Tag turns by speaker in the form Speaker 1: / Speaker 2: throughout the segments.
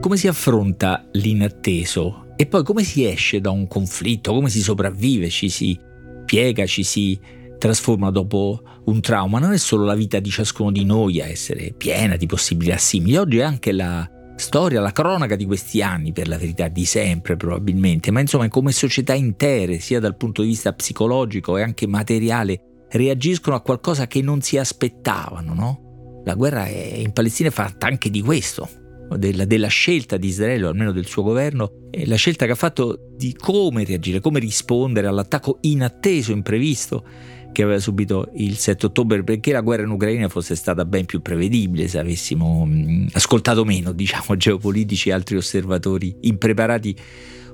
Speaker 1: Come si affronta l'inatteso? E poi come si esce da un conflitto, come si sopravvive, ci si piega, ci si trasforma dopo un trauma. Non è solo la vita di ciascuno di noi a essere piena di possibilità simili, oggi è anche la storia, la cronaca di questi anni, per la verità, di sempre probabilmente, ma insomma come società intere, sia dal punto di vista psicologico e anche materiale, reagiscono a qualcosa che non si aspettavano, no? La guerra in Palestina è fatta anche di questo, della, della, scelta di Israele, o almeno del suo governo, la scelta che ha fatto di come reagire, come rispondere all'attacco inatteso, imprevisto che aveva subito il 7 ottobre perché la guerra in Ucraina fosse stata ben più prevedibile se avessimo ascoltato meno, diciamo, geopolitici e altri osservatori impreparati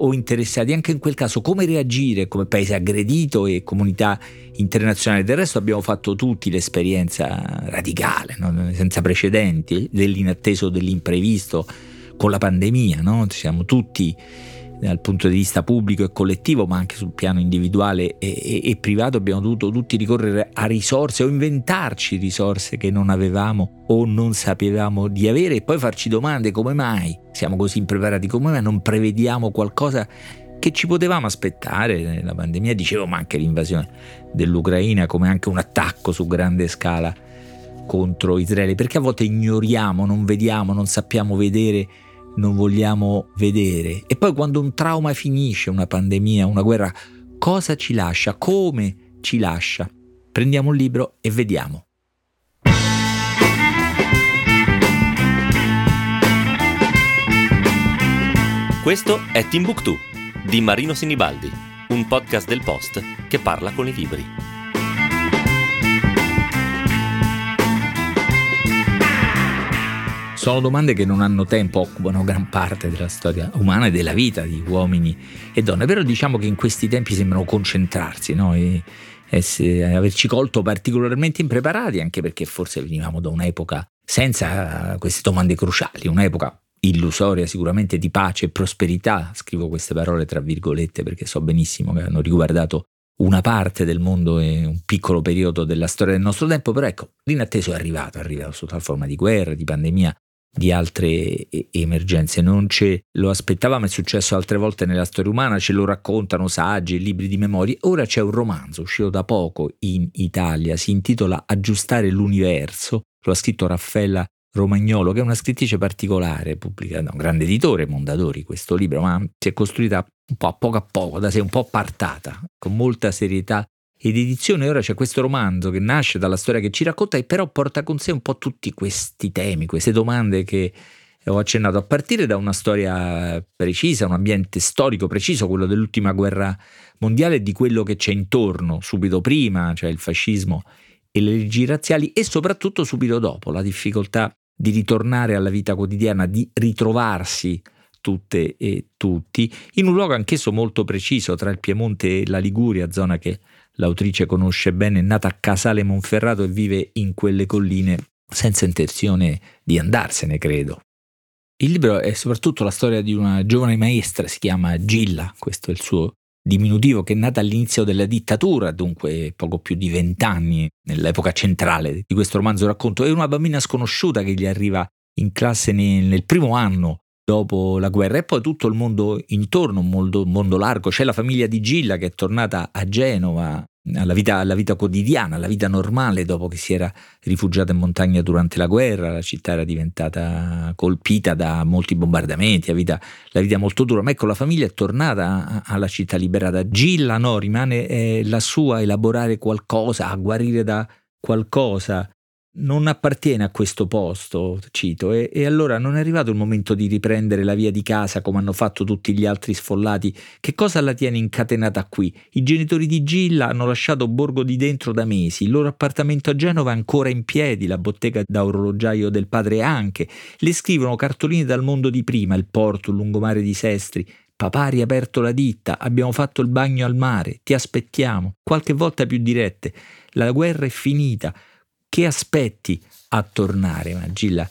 Speaker 1: o interessati. Anche in quel caso come reagire come paese aggredito e comunità internazionale. Del resto abbiamo fatto tutti l'esperienza radicale, no? senza precedenti, dell'inatteso, dell'imprevisto con la pandemia. No? Siamo tutti dal punto di vista pubblico e collettivo, ma anche sul piano individuale e, e, e, privato, abbiamo dovuto tutti ricorrere a risorse o inventarci risorse che non avevamo o non sapevamo di avere. E poi farci domande come mai? Siamo così impreparati, come mai? Non prevediamo qualcosa che ci potevamo aspettare. La pandemia, dicevo, ma anche l'invasione dell'Ucraina come anche un attacco su grande scala contro Israele, perché a volte ignoriamo, non vediamo, non sappiamo vedere non vogliamo vedere. E poi quando un trauma finisce, una pandemia, una guerra, cosa ci lascia? Come ci lascia? Prendiamo un libro e vediamo.
Speaker 2: Questo è Timbuktu di Marino Sinibaldi, un podcast del Post che parla con i libri.
Speaker 1: Sono domande che non hanno tempo, occupano gran parte della storia umana e della vita di uomini e donne, però diciamo che in questi tempi sembrano concentrarsi no? e essere, averci colto particolarmente impreparati, anche perché forse venivamo da un'epoca senza queste domande cruciali, un'epoca illusoria sicuramente di pace e prosperità, scrivo queste parole tra virgolette perché so benissimo che hanno riguardato una parte del mondo e un piccolo periodo della storia del nostro tempo, però ecco, l'inatteso è arrivato, è arrivato sotto la forma di guerra, di pandemia, di altre emergenze. Non ce lo aspettavamo, è successo altre volte nella storia umana, ce lo raccontano saggi, libri di memorie. Ora c'è un romanzo uscito da poco in Italia, si intitola Aggiustare l'universo, lo ha scritto Raffaella Romagnolo, che è una scrittrice particolare, pubblica da un grande editore, Mondadori, questo libro, ma si è costruita un po' a poco a poco, da sé un po' appartata, con molta serietà ed edizione ora c'è questo romanzo che nasce dalla storia che ci racconta e però porta con sé un po' tutti questi temi, queste domande che ho accennato, a partire da una storia precisa, un ambiente storico preciso, quello dell'ultima guerra mondiale e di quello che c'è intorno, subito prima, cioè il fascismo e le leggi razziali e soprattutto subito dopo, la difficoltà di ritornare alla vita quotidiana, di ritrovarsi tutte e tutti, in un luogo anch'esso molto preciso tra il Piemonte e la Liguria, zona che l'autrice conosce bene, è nata a Casale Monferrato e vive in quelle colline senza intenzione di andarsene, credo. Il libro è soprattutto la storia di una giovane maestra, si chiama Gilla, questo è il suo diminutivo, che è nata all'inizio della dittatura, dunque poco più di vent'anni, nell'epoca centrale di questo romanzo racconto, è una bambina sconosciuta che gli arriva in classe nel, primo anno dopo la guerra e poi tutto il mondo intorno, un mondo, mondo largo. C'è la famiglia di Gilla che è tornata a Genova alla vita, alla vita, quotidiana, alla vita normale dopo che si era rifugiata in montagna durante la guerra, la città era diventata colpita da molti bombardamenti, la vita, la vita molto dura, ma ecco la famiglia è tornata alla città liberata. Gilla no, rimane eh, la sua, elaborare qualcosa, a guarire da qualcosa non appartiene a questo posto, cito, e, e, allora non è arrivato il momento di riprendere la via di casa come hanno fatto tutti gli altri sfollati. Che cosa la tiene incatenata qui? I genitori di Gilla hanno lasciato Borgo di Dentro da mesi, il loro appartamento a Genova è ancora in piedi, la bottega da orologiaio del padre anche. Le scrivono cartoline dal mondo di prima, il porto, il lungomare di Sestri. Papà ha riaperto la ditta, abbiamo fatto il bagno al mare, ti aspettiamo, qualche volta più dirette. La guerra è finita, che aspetti a tornare? Ma Gilla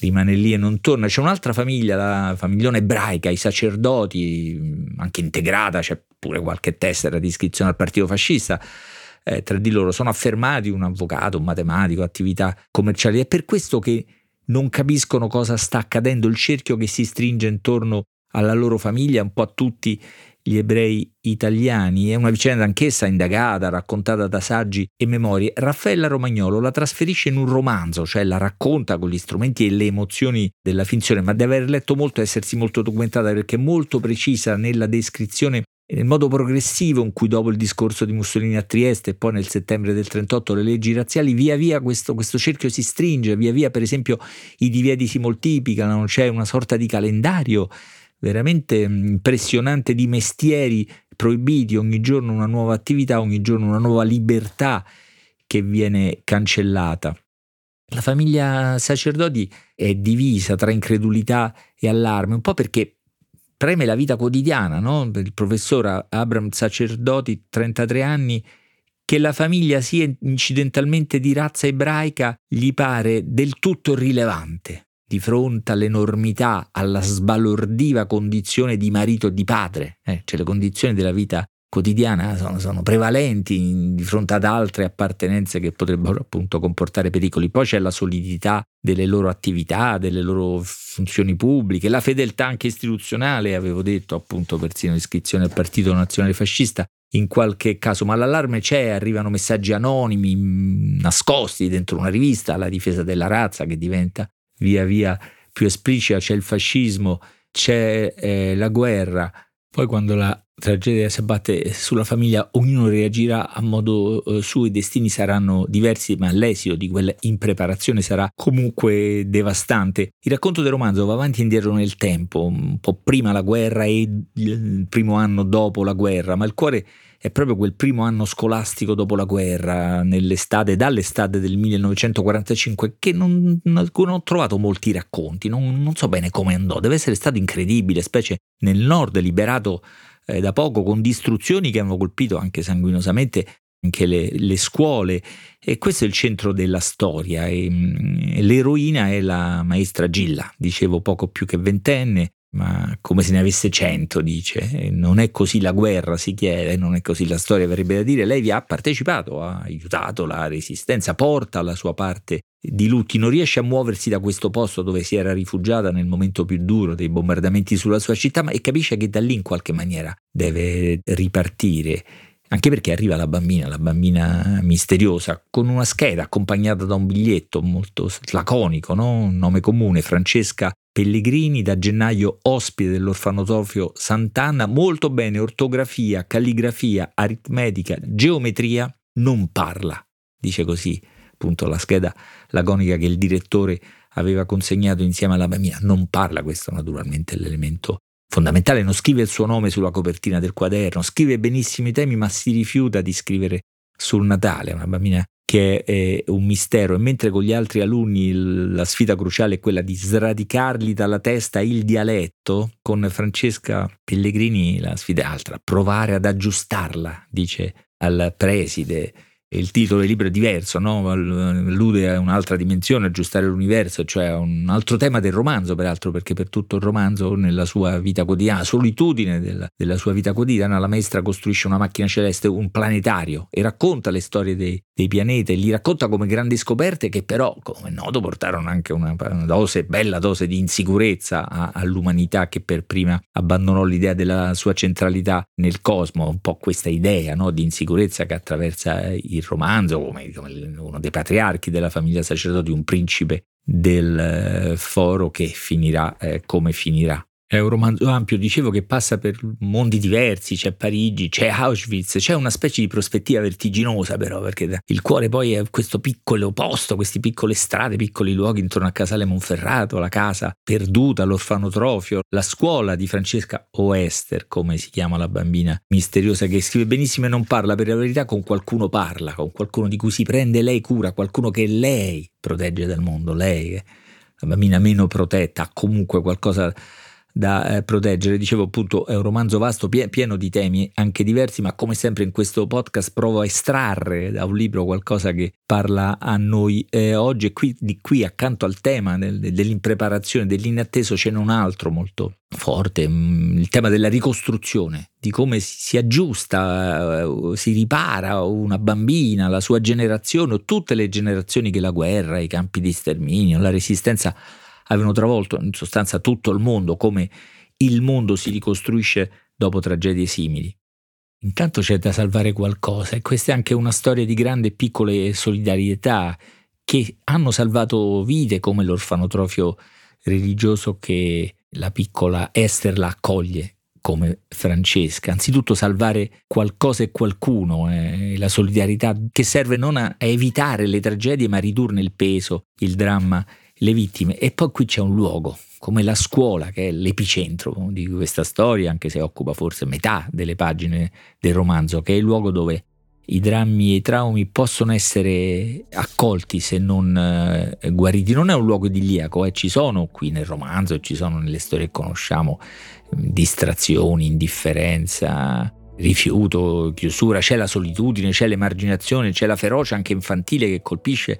Speaker 1: rimane lì e non torna. C'è un'altra famiglia, la famiglione ebraica, i sacerdoti, anche integrata, c'è pure qualche tessera di iscrizione al partito fascista. Eh, tra di loro sono affermati un avvocato, un matematico, attività commerciali. È per questo che non capiscono cosa sta accadendo, il cerchio che si stringe intorno alla loro famiglia, un po' a tutti gli ebrei italiani. È una vicenda anch'essa indagata, raccontata da saggi e memorie. Raffaella Romagnolo la trasferisce in un romanzo, cioè la racconta con gli strumenti e le emozioni della finzione, ma deve aver letto molto e essersi molto documentata perché è molto precisa nella descrizione nel modo progressivo in cui dopo il discorso di Mussolini a Trieste e poi nel settembre del 38 le leggi razziali, via via questo, questo cerchio si stringe, via via per esempio i divieti si moltiplicano, c'è una sorta di calendario veramente mm, impressionante di mestieri proibiti, ogni giorno una nuova attività, ogni giorno una nuova libertà che viene cancellata. La famiglia sacerdoti è divisa tra incredulità e allarme, un po' perché preme la vita quotidiana, no? Il professor Abram Sacerdoti, 33 anni, che la famiglia sia incidentalmente di razza ebraica gli pare del tutto irrilevante di fronte all'enormità, alla sbalordiva condizione di marito e di padre, eh, cioè le condizioni della vita quotidiana sono, sono, prevalenti di fronte ad altre appartenenze che potrebbero appunto comportare pericoli. Poi c'è la solidità delle loro attività, delle loro funzioni pubbliche, la fedeltà anche istituzionale, avevo detto appunto persino l'iscrizione al Partito Nazionale Fascista in qualche caso, ma l'allarme c'è, arrivano messaggi anonimi nascosti dentro una rivista, la difesa della razza che diventa via via più esplicita, c'è il fascismo, c'è eh, la guerra. Poi quando la tragedia si abbatte sulla famiglia, ognuno reagirà a modo eh, suo, i destini saranno diversi, ma l'esito di quella impreparazione sarà comunque devastante. Il racconto del romanzo va avanti e indietro nel tempo, un po' prima la guerra e il primo anno dopo la guerra, ma il cuore è proprio quel primo anno scolastico dopo la guerra, nell'estate, dall'estate del 1945, che non, non ho trovato molti racconti, non, non, so bene come andò, deve essere stato incredibile, specie nel nord liberato eh, da poco, con distruzioni che hanno colpito anche sanguinosamente anche le, le, scuole. E questo è il centro della storia. E, e l'eroina è la maestra Gilla, dicevo poco più che ventenne, ma come se ne avesse cento, dice. Non è così la guerra, si chiede, non è così la storia, verrebbe da dire. Lei vi ha partecipato, ha aiutato la resistenza, porta la sua parte di lutti, non riesce a muoversi da questo posto dove si era rifugiata nel momento più duro dei bombardamenti sulla sua città, ma e capisce che da lì in qualche maniera deve ripartire. Anche perché arriva la bambina, la bambina misteriosa, con una scheda accompagnata da un biglietto molto laconico, no? un nome comune, Francesca Pellegrini, da gennaio ospite dell'orfanotrofio Sant'Anna, molto bene, ortografia, calligrafia, aritmetica, geometria, non parla, dice così appunto la scheda laconica che il direttore aveva consegnato insieme alla bambina, non parla, questo naturalmente è l'elemento fondamentale, non scrive il suo nome sulla copertina del quaderno, scrive benissimo i temi ma si rifiuta di scrivere sul Natale, una bambina che è un mistero. E mentre con gli altri alunni la sfida cruciale è quella di sradicargli dalla testa il dialetto, con Francesca Pellegrini la sfida è altra, provare ad aggiustarla, dice al preside il titolo del libro è diverso, no? allude a un'altra dimensione, aggiustare l'universo, cioè a un altro tema del romanzo, peraltro, perché per tutto il romanzo, nella sua vita quotidiana, solitudine della, della sua vita quotidiana, la maestra costruisce una macchina celeste, un planetario, e racconta le storie dei, dei pianeti, li racconta come grandi scoperte che però, come noto, portarono anche una, dose, bella dose di insicurezza a, all'umanità che per prima abbandonò l'idea della sua centralità nel cosmo, un po' questa idea no? di insicurezza che attraversa il romanzo, come, come uno dei patriarchi della famiglia sacerdoti, un principe del eh, foro che finirà eh, come finirà. È un romanzo ampio, dicevo, che passa per mondi diversi, c'è Parigi, c'è Auschwitz, c'è una specie di prospettiva vertiginosa però, perché il cuore poi è questo piccolo posto, queste piccole strade, piccoli luoghi intorno a Casale Monferrato, la casa perduta, l'orfanotrofio, la scuola di Francesca o Esther, come si chiama la bambina misteriosa che scrive benissimo e non parla, per la verità con qualcuno parla, con qualcuno di cui si prende lei cura, qualcuno che lei protegge dal mondo, lei, la bambina meno protetta, ha comunque qualcosa da eh, proteggere. Dicevo appunto, è un romanzo vasto, pie- pieno di temi, anche diversi, ma come sempre in questo podcast provo a estrarre da un libro qualcosa che parla a noi eh, oggi. E qui, di qui, accanto al tema del, dell'impreparazione, dell'inatteso, ce n'è un altro molto forte, mm, il tema della ricostruzione, di come si aggiusta, eh, si ripara una bambina, la sua generazione o tutte le generazioni che la guerra, i campi di sterminio, la resistenza avevano travolto in sostanza tutto il mondo, come il mondo si ricostruisce dopo tragedie simili. Intanto c'è da salvare qualcosa e questa è anche una storia di grande e piccole solidarietà che hanno salvato vite come l'orfanotrofio religioso che la piccola Esther la accoglie come Francesca. Anzitutto salvare qualcosa e qualcuno, eh, la solidarietà che serve non a, a evitare le tragedie ma a ridurne il peso, il dramma le vittime. E poi qui c'è un luogo, come la scuola, che è l'epicentro di questa storia, anche se occupa forse metà delle pagine del romanzo, che è il luogo dove i drammi e i traumi possono essere accolti se non eh, guariti. Non è un luogo idilliaco, eh. ci sono qui nel romanzo, ci sono nelle storie che conosciamo distrazioni, indifferenza, rifiuto, chiusura, c'è la solitudine, c'è l'emarginazione, c'è la ferocia anche infantile che colpisce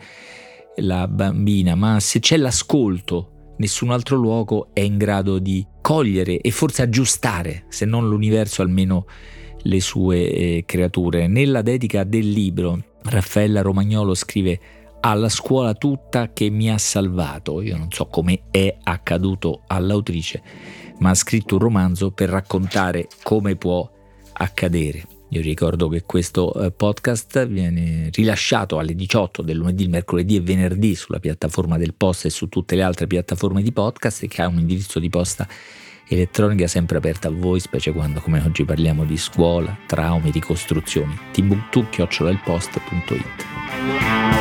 Speaker 1: la bambina, ma se c'è l'ascolto, nessun altro luogo è in grado di cogliere e forse aggiustare, se non l'universo, almeno le sue eh, creature. Nella dedica del libro, Raffaella Romagnolo scrive alla scuola tutta che mi ha salvato. Io non so come è accaduto all'autrice, ma ha scritto un romanzo per raccontare come può accadere. Io ricordo che questo eh, podcast viene rilasciato alle 18 del lunedì, mercoledì e venerdì sulla piattaforma del Post e su tutte le altre piattaforme di podcast e che ha un indirizzo di posta elettronica sempre aperta a voi, specie quando come oggi parliamo di scuola, traumi, ricostruzioni. tbuktu-post.it